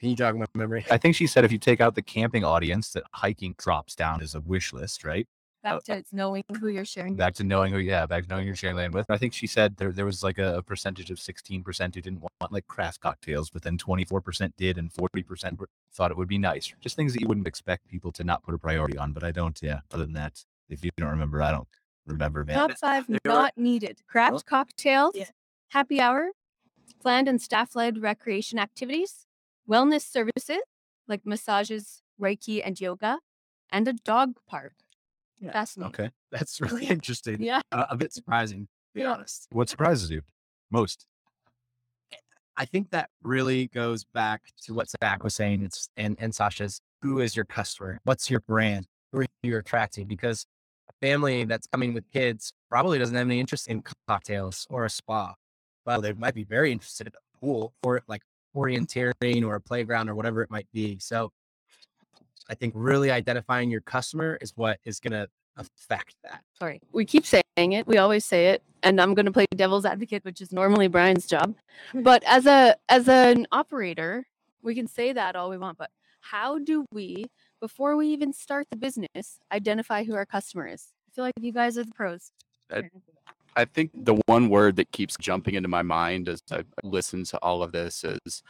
Can you jog my memory? I think she said if you take out the camping audience, that hiking drops down as a wish list, right? Back oh, to knowing who you're sharing. Back to knowing who, yeah, back to knowing you're sharing land with. I think she said there there was like a, a percentage of 16% who didn't want like craft cocktails, but then 24% did, and 40% thought it would be nice. Just things that you wouldn't expect people to not put a priority on. But I don't, yeah. Other than that, if you don't remember, I don't remember, man. Top five not needed: craft cocktails, Yeah. happy hour, planned and staff-led recreation activities, wellness services like massages, Reiki, and yoga, and a dog park. Yeah. Fascinating. Okay. That's really interesting. Yeah. Uh, a bit surprising, to be Yeah. honest. What surprises you most? I think that really goes back to what Zach was saying. It's and and Sasha's. Who is your customer? What's your brand? Who are you attracting? Because a family that's coming with kids probably doesn't have any interest in cocktails or a spa, but they might be very interested in a pool or like orienteering or a playground or whatever it might be. So, I think really identifying your customer is what is going to affect that. Sorry. We keep saying it. We always say it. And I'm going to play devil's advocate, which is normally Brian's job. But as a as an operator, we can say that all we want, but how do we before we even start the business identify who our customer is? I feel like you guys are the pros. Uh, I think the one word that keeps jumping into my mind as I listen to all of this is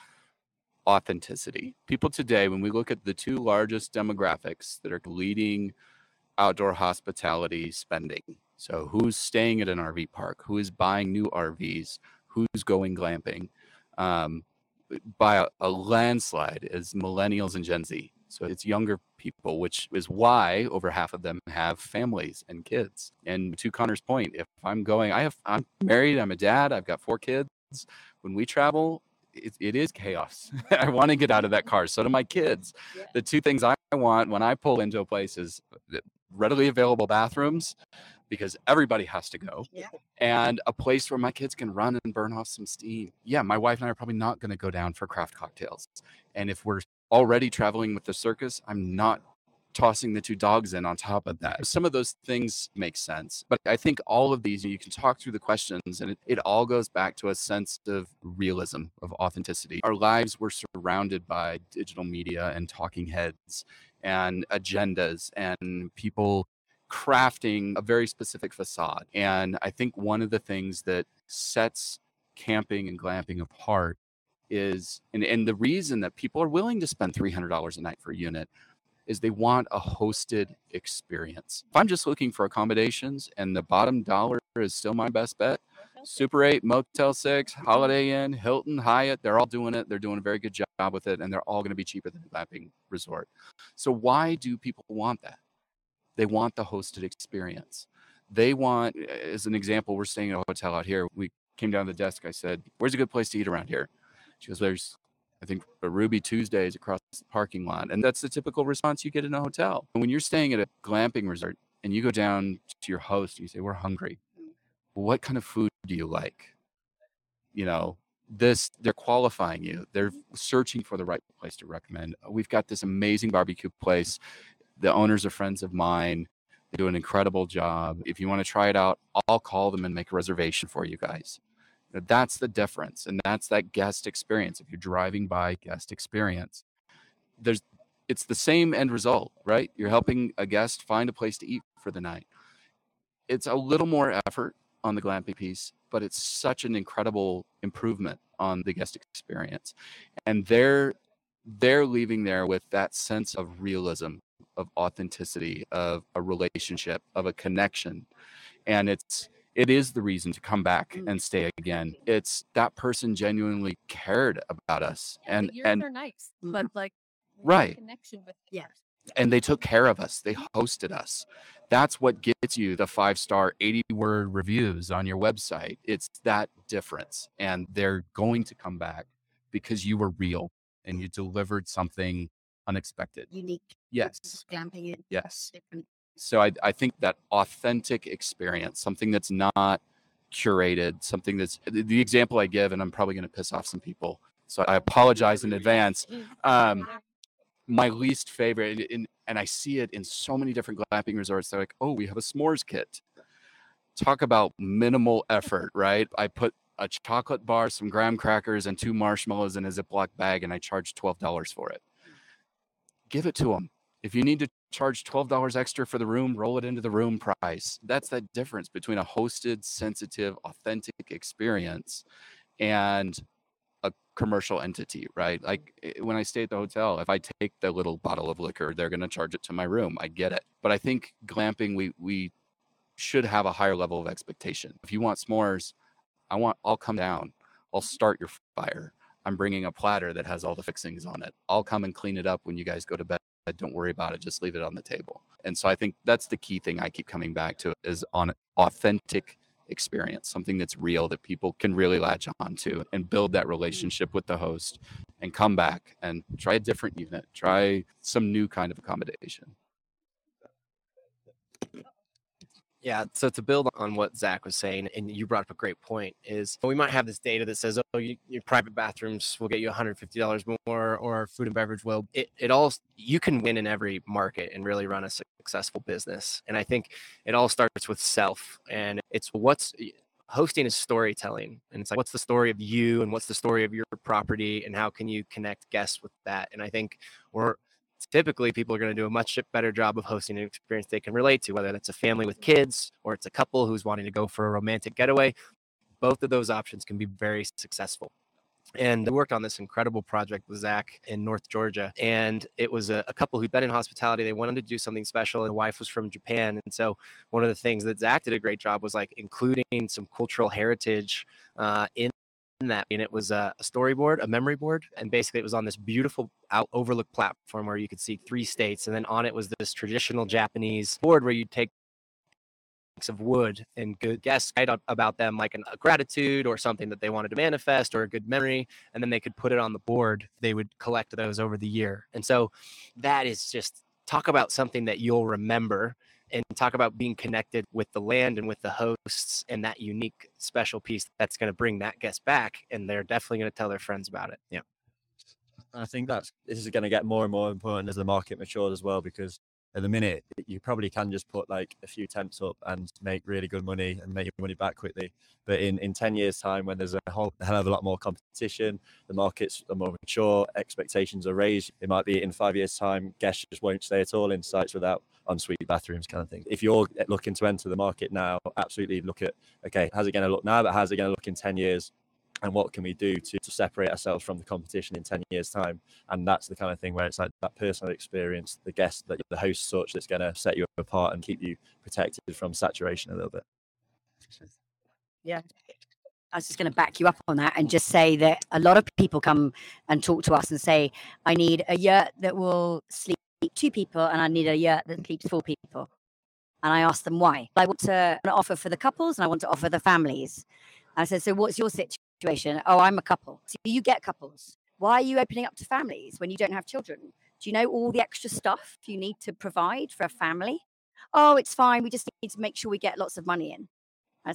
authenticity. People today, when we look at the two largest demographics that are leading outdoor hospitality spending, so who's staying at an RV park, who is buying new RVs, who's going glamping, um, by a, a landslide is millennials and Gen Z. So it's younger people, which is why over half of them have families and kids. And to Connor's point, if I'm going, I have, I'm married, I'm a dad, I've got four kids. When we travel, it, it is chaos. I want to get out of that car. So do my kids. Yeah. The two things I want when I pull into a place is uh, readily available bathrooms because everybody has to go Yeah. and a place where my kids can run and burn off some steam. Yeah, my wife and I are probably not going to go down for craft cocktails. And if we're already traveling with the circus, I'm not tossing the two dogs in on top of that. Some of those things make sense. But I think all of these, you can talk through the questions and it, it all goes back to a sense of realism, of authenticity. Our lives were surrounded by digital media and talking heads and agendas and people crafting a very specific facade. And I think one of the things that sets camping and glamping apart is and, and the reason that people are willing to spend $300 a night for a unit is they want a hosted experience. If I'm just looking for accommodations and the bottom dollar is still my best bet, Super 8, Motel 6, Holiday Inn, Hilton, Hyatt, they're all doing it. They're doing a very good job with it and they're all going to be cheaper than a glamping resort. So why do people want that? They want the hosted experience. They want, as an example, we're staying at a hotel out here. We came down to the desk. I said, Where's a good place to eat around here? She goes, There's, I think, a Ruby Tuesdays across the parking lot. And that's the typical response you get in a hotel. And when you're staying at a glamping resort and you go down to your host and you say, We're hungry. What kind of food do you like? You know, this, they're qualifying you. They're mm-hmm. searching for the right place to recommend. We've got this amazing barbecue place. The owners are friends of mine. They do an incredible job. If you want to try it out, I'll call them and make a reservation for you guys. That's the difference. And that's that guest experience. If you're driving by guest experience, there's it's the same end result, right? You're helping a guest find a place to eat for the night. It's a little more effort on the glamping piece, but it's such an incredible improvement on the guest experience. And they're they're leaving there with that sense of realism, of authenticity, of a relationship, of a connection. And it's it is the reason to come back Mm. and stay again. It's that person genuinely cared about us and and are nice, Mm. but like Right. connection with Yeah. and they took care of us. They hosted us. That's what gets you the five star, 80 word reviews on your website. It's that difference. And they're going to come back because you were real and you delivered something unexpected. Unique. Yes. Glamping is Yes. different. So I, I think that authentic experience, something that's not curated, something that's the, example I give, and I'm probably going to piss off some people. So I apologize in advance. Um, my least favorite, and, and, and I see it in so many different glamping resorts. They're like, oh, we have a s'mores kit. Talk about minimal effort, right? I put a chocolate bar, some graham crackers, and two marshmallows in a Ziploc bag, and I charge $12 for it. Give it to them. If you need to charge $12 extra for the room, roll it into the room price. That's that difference between a hosted, sensitive, authentic experience and a commercial entity, right? Like eh, when I stay at the hotel, if I take the little bottle of liquor, they're going to charge it to my room. I get it. But I think glamping, we we should have a higher level of expectation. If you want s'mores, I want I'll come down. I'll start your fire. I'm bringing a platter that has all the fixings on it. I'll come and clean it up when you guys go to bed. Don't worry about it. Just leave it on the table. And so I think that's the key thing I keep coming back to is on authentic experience, something that's real that people can really latch on to and build that relationship with the host and come back and try a different unit, try some new kind of accommodation. Yeah. So to build on what Zach was saying, and you brought up a great point, is we might have this data that says, oh, you, your private bathrooms will get you $150 more, or food and beverage will. It, it all, you can win in every market and really run a successful business. And I think it all starts with self. And it's what's hosting is storytelling. And it's like, what's the story of you and what's the story of your property and how can you connect guests with that? And I think we're, typically people are going to do a much better job of hosting an experience they can relate to, whether that's a family with kids or it's a couple who's wanting to go for a romantic getaway. Both of those options can be very successful. And we worked on this incredible project with Zach in North Georgia. And it was a, a couple who'd been in hospitality. They wanted to do something special. And the wife was from Japan. And so one of the things that Zach did a great job was like including some cultural heritage uh, in in that and it was a, storyboard a memory board and basically it was on this beautiful out overlook platform where you could see three states and then on it was this traditional japanese board where you'd take of wood and good write about them like an, a gratitude or something that they wanted to manifest or a good memory and then they could put it on the board. They would collect those over the year. And so that is just talk about something that you'll remember and talk about being connected with the land and with the hosts and that unique special piece that's going to bring that guest back and they're definitely going to tell their friends about it. Yeah. I think that's this is going to get more and more important as the market matures as well because at the minute, you probably can just put like a few tents up and make really good money and make your money back quickly. But in, in 10 years' time, when there's a whole hell of a lot more competition, the markets are more mature, expectations are raised, it might be in five years' time, guests just won't stay at all in sites without ensuite bathrooms kind of thing. If you're eh, looking to enter the market now, absolutely look at, okay, how's it going to look now, but how's it going to look in 10 years? And what can we do to, to separate ourselves from the competition in 10 years time and that's the kind of thing where it's like that personal experience the guest that the host such that's going to set you apart and keep you protected from saturation a little bit yeah I was just going to back you up on that and just say that a lot of people come and talk to us and say, I need a yurt that will sleep two people and I need a yurt that sleeps four people. And I ask them why. I want to offer for the couples and I want to offer the families. I said, So what's your situation? Situation. Oh, I'm a couple. So you get couples. Why are you opening up to families when you don't have children? Do you know all the extra stuff you need to provide for a family? Oh, it's fine. We just need to make sure we get lots of money in.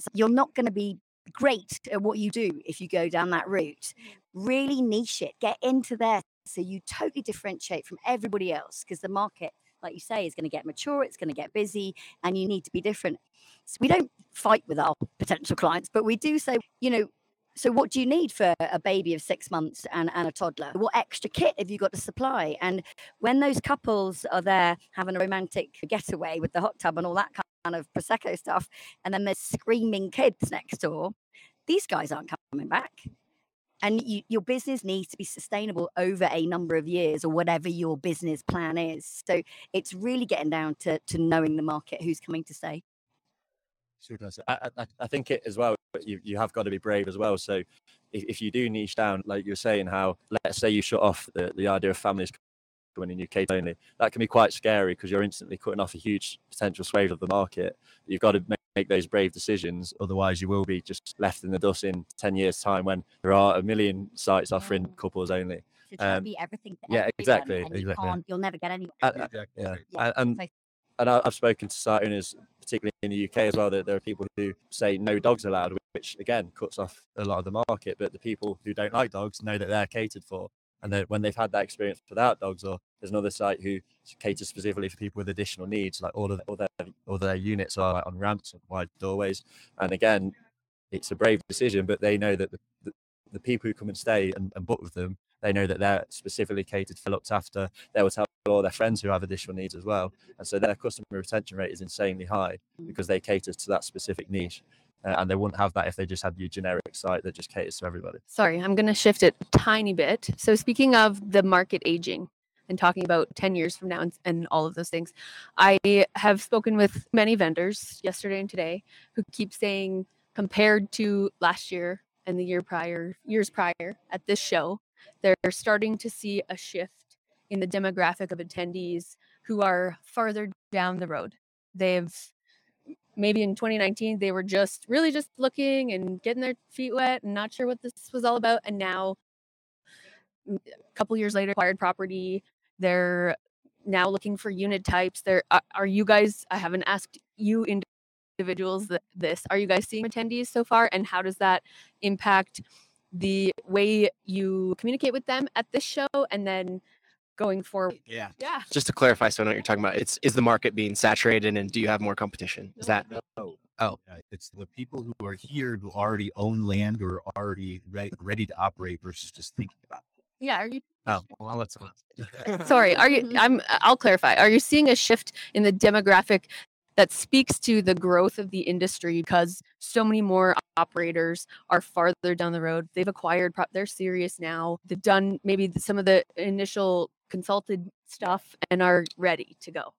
So you're not going to be great at what you do if you go down that route. Really niche it, get into there so you totally differentiate from everybody else because the market, like you say, is going to get mature, it's going to get busy, and you need to be different. So we don't fight with our potential clients, but we do say, you know, so, what do you need for a baby of six months and, and a toddler? What extra kit have you got to supply? And when those couples are there having a romantic getaway with the hot tub and all that kind of Prosecco stuff, and then there's screaming kids next door, these guys aren't coming back. And you, your business needs to be sustainable over a number of years or whatever your business plan is. So, it's really getting down to, to knowing the market, who's coming to stay. Super. I, I, I think it as well. You you have got to be brave as well. So if, if you do niche down, like you're saying, how let's say you shut off the, the idea of families coming in UK only, that can be quite scary because you're instantly cutting off a huge potential swathe of the market. You've got to make, make those brave decisions, otherwise you will be just left in the dust in ten years' time when there are a million sites offering couples only. So try um, be everything. yeah, exactly. exactly. You will never get anywhere. Uh, exactly. Yeah. yeah. And, and I've spoken to site owners, particularly in the UK as well, that there are people who say no dogs allowed, which again cuts off a lot of the market. But the people who don't like dogs know that they're catered for, and that when they've had that experience without dogs, or there's another site who caters specifically for people with additional needs, like all of all their all their units are on ramps and wide doorways, and again, it's a brave decision, but they know that the, the, the people who come and stay and, and book with them they know that they're specifically catered for, looked after. They will tell all their friends who have additional needs as well. And so their customer retention rate is insanely high mm. because they cater to that specific niche. Uh, and they wouldn't have that if they just had your generic site that just caters to everybody. Sorry, I'm going to shift it a tiny bit. So, speaking of the market aging and talking about 10 years from now and, and all of those things, I have spoken with many vendors yesterday and today who keep saying, compared to last year and the year prior, years prior at this show, they're starting to see a shift in the demographic of attendees who are farther down the road. They've maybe in 2019 they were just really just looking and getting their feet wet and not sure what this was all about and now mm, a couple years later acquired property they're now looking for unit types there are you guys i haven't asked you individuals this are you guys seeing attendees so far and how does that impact the way you communicate with them at this show and then going forward. Yeah. Yeah. Just to clarify, so I know what you're talking about. It's is the market being saturated, and do you have more competition? Is that? No. Oh, oh it's the people who are here who already own land or are already re- ready to operate versus just thinking about. It. Yeah. Are you? Oh, well, let's. Sorry. Are you? I'm. I'll clarify. Are you seeing a shift in the demographic that speaks to the growth of the industry because so many more operators are farther down the road. They've acquired, they're serious now. They've done maybe some of the initial consulted stuff and are ready to go.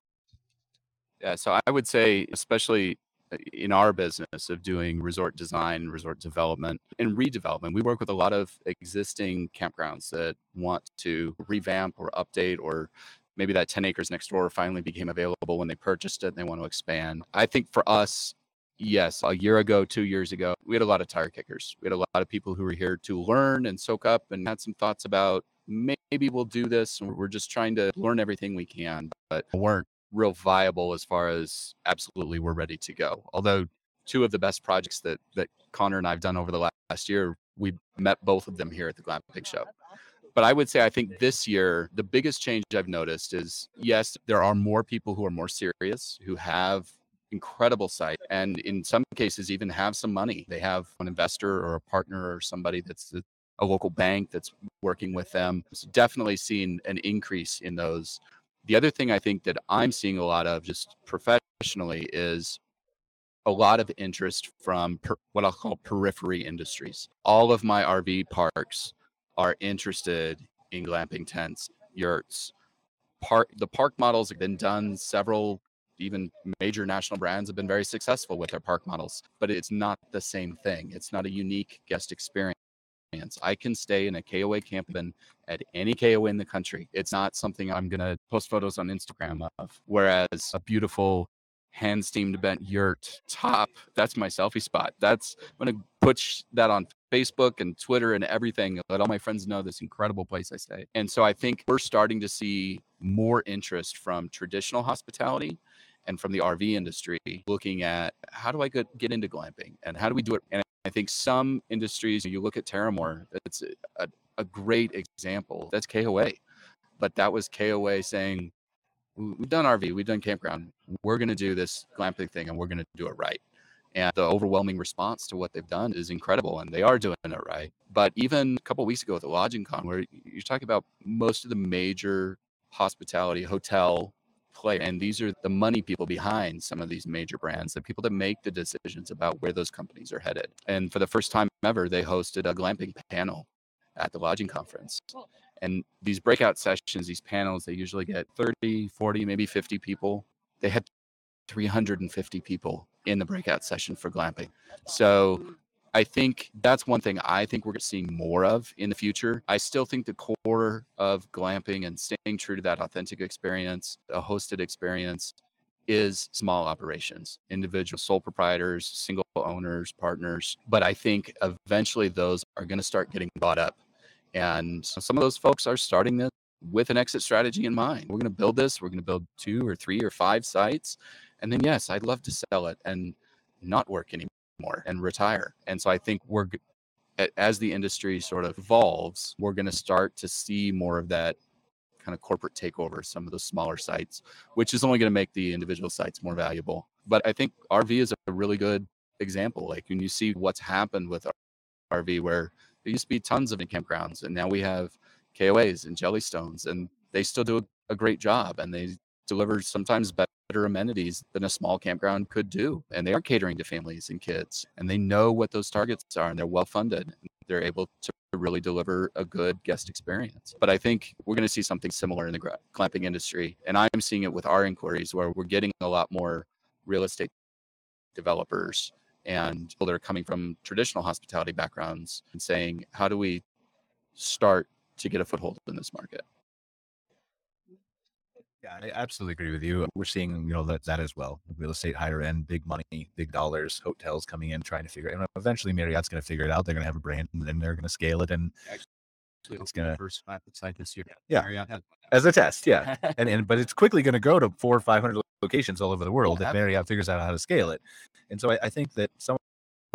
Yeah, so I would say, especially uh, in our business of doing resort design, resort development, and redevelopment, we work with a lot of existing campgrounds that want to revamp or update or maybe that 10 acres next door finally became available when they purchased it and they want to expand. I think for us, yes, a year ago, two years ago, we had a lot of tire kickers. We had a lot of people who were here to learn and soak up and had some thoughts about maybe we'll do this. And we're just trying to learn everything we can, but weren't real viable as far as absolutely we're ready to go. Although two of the best projects that that Connor and I've done over the last year, we met both of them here at the Glamping Show But I would say I think this year the biggest change I've noticed is yes, there are more people who are more serious, who have incredible site and in some cases even have some money. They have an investor or a partner or somebody that's a local bank that's working with them. So definitely seeing an increase in those. The other thing I think that I'm seeing a lot of just professionally is a lot of interest from per, what I'll call periphery industries. All of my RV parks are interested in glamping tents, yurts. Park the park models have been done several even major national brands have been very successful with their park models, but it's not the same thing. It's not a unique guest experience. I can stay in a KOA camp at any KOA in the country. It's not something I'm going to post photos on Instagram of. Whereas a beautiful hand steamed bent yurt top, that's my selfie spot. That's I'm going to put that on Facebook and Twitter and everything. Let all my friends know this incredible place I stay. And so I think we're starting to see more interest from traditional hospitality and from the RV industry looking at how do I get, get into glamping and how do we do it? And I think some industries, you look at Terramor, it's a, a great example. That's KOA. But that was KOA saying, we've done RV, we've done campground. We're going to do this glamping thing and we're going to do it right. And the overwhelming response to what they've done is incredible, and they are doing it right. But even a couple weeks ago at the Lodging Con, where you're talking about most of the major hospitality, hotel, play. And these are the money people behind some of these major brands, the people that make the decisions about where those companies are headed. And for the first time ever, they hosted a glamping panel at the lodging conference. And these breakout sessions, these panels, they usually get 30, 40, maybe 50 people. They had 350 people in the breakout session for glamping. So I think that's one thing I think we're seeing more of in the future. I still think the core of glamping and staying true to that authentic experience, a hosted experience, is small operations, individual sole proprietors, single owners, partners. But I think eventually those are going to start getting bought up. And some of those folks are starting this with an exit strategy in mind. We're going to build this, we're going to build two or three or five sites. And then, yes, I'd love to sell it and not work anymore and retire. And so I think we're as the industry sort of evolves, we're going to start to see more of that kind of corporate takeover some of those smaller sites, which is only going to make the individual sites more valuable. But I think RV is a really good example. Like when you see what's happened with RV, where there used to be tons of campgrounds, and now we have KOAs and Jellystones, and they still do a great job, and they deliver sometimes better better amenities than a small campground could do. And they are catering to families and kids, and they know what those targets are, and they're well funded. They're able to really deliver a good guest experience. But I think we're going to see something similar in the glamping industry. And I'm seeing it with our inquiries where we're getting a lot more real estate developers and people that are coming from traditional hospitality backgrounds and saying, how do we start to get a foothold in this market? Yeah, I absolutely agree with you. We're seeing, you know, that that as well. Real estate, higher end, big money, big dollars, hotels coming in, trying to figure it. And eventually, Marriott's going to figure it out. They're going to have a brand, and then they're going to scale it, and Actually, it's going to first five site this year. Yeah. Marriott has as a test, yeah. and and but it's quickly going to grow to four or five hundred locations all over the world Yeah, if Marriott figures out how to scale it. And so I, I think that some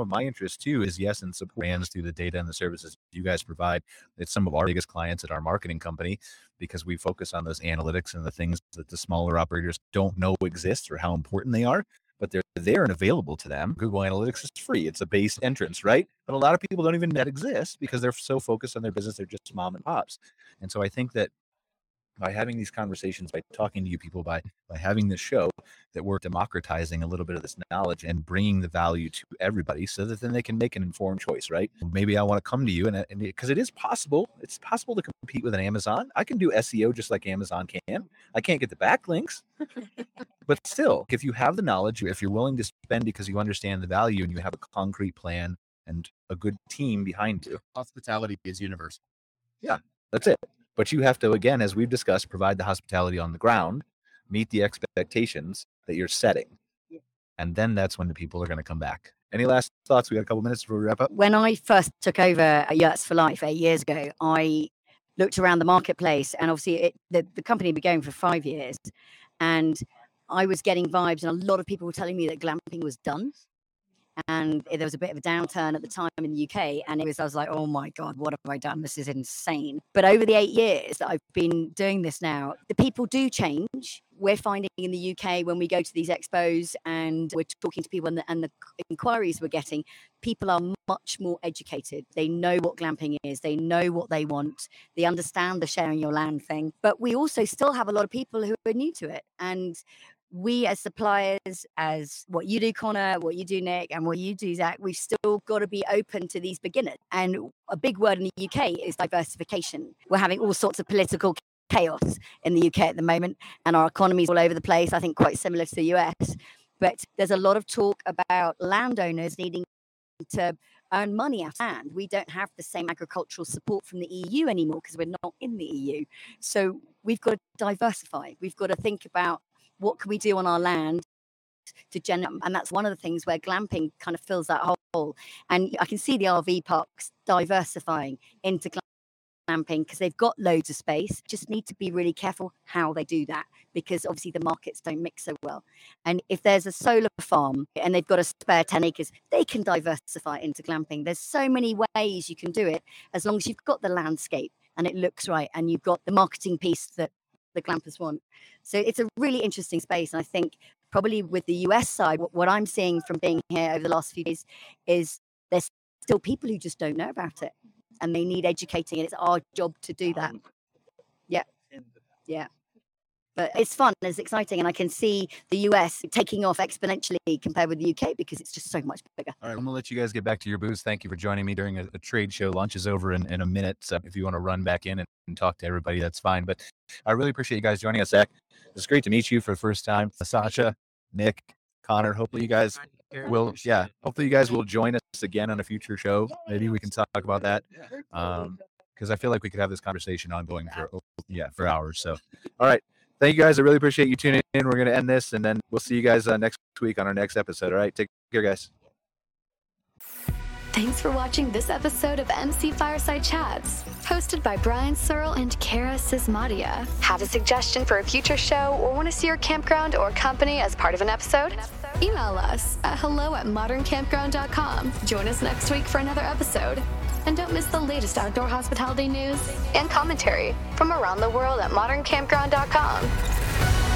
my interest too is yes, and support brands through the data and the services you guys provide. It's some of our biggest clients at our marketing company because we focus on those analytics and the things that the smaller operators don't know exist or how important they are. But they're there and available to them. Google Analytics is free. It's a base entrance, right? But a lot of people don't even that exists because they're so focused on their business, they're just mom and pops. And so I think that by having these conversations, by talking to you people, by by having this show, that we're democratizing a little bit of this knowledge and bringing the value to everybody, so that then they can make an informed choice, right? Maybe I want to come to you, and because it is possible, it's possible to compete with an Amazon. I can do SEO just like Amazon can. I can't get the backlinks, but still, if you have the knowledge, if you're willing to spend because you understand the value and you have a concrete plan and a good team behind you, Hospitality is universal. Yeah, that's it. But you have to, again, as we've discussed, provide the hospitality on the ground, meet the expectations that you're setting. And then that's when the people are going to come back. Any last thoughts? We got a couple minutes before we wrap up. when I first took over uh, Yurts for Life eight years ago, I looked around the marketplace, and obviously it, the the company had been going for five years, and I was getting vibes, and a lot of people were telling me that glamping was done, and there was a bit of a downturn at the time in the UK. And it was, I was like, oh my God, what have I done? This is insane. But over the eight years that I've been doing this now, the people do change. We're finding in the UK when we go to these expos and we're talking to people and the, and the inquiries we're getting, people are much more educated. They know what glamping is, they know what they want, they understand the sharing your land thing. But we also still have a lot of people who are new to it. And we as suppliers, as what you do, Connor, what you do, Nick, and what you do, Zach, we've still got to be open to these beginners. And a big word in the UK is diversification. We're having all sorts of political chaos in the UK at the moment, and our economy's all over the place. I think quite similar to the US. But there's a lot of talk about landowners needing to earn money out of land. We don't have the same agricultural support from the EU anymore because we're not in the EU. So we've got to diversify. We've got to think about what can we do on our land to generate um. and that's one of the things where glamping kind of fills that hole. And i can see the rv parks diversifying into glamping because they've got loads of space. Just need to be really careful how they do that because obviously the markets don't mix so well. And if there's a solar farm and they've got a spare 10 acres they can diversify into glamping. There's so many ways you can do it as long as you've got the landscape and it looks right and you've got the marketing piece that the glampers want. So it's a really interesting space. And I think probably with the US side, what, what I'm seeing from being here over the last few days is there's still people who just don't know about it and they need educating. And it's our job to do that. Yeah. Yeah but it's fun it's exciting and i can see the us taking off exponentially compared with the uk because it's just so much bigger. All right i'm gonna let you guys get back to your booths thank you for joining me during a, a trade show. Lunch is over in, in a minute so if you want to run back in and, and, talk to everybody that's fine but i really appreciate you guys joining us zach. It's great to meet you for the first time. Sasha nick connor hopefully you guys will yeah hopefully you guys will join us again on a future show. Maybe we can talk about that um because i feel like we could have this conversation ongoing for yeah for hours so. All right thank you guys. I really appreciate you tuning in. We're going to end this and then we'll see you guys uh, next week on our next episode. All right. Take care, guys. Thanks for watching this episode of MC Fireside Chats, hosted by Brian Searl and Kara Sismadia. Have a suggestion for a future show or want to see your campground or company as part of an episode? Email us at hello at moderncampground.com. Join us next week for another episode. And don't miss the latest outdoor hospitality news and commentary from around the world at moderncampground.com.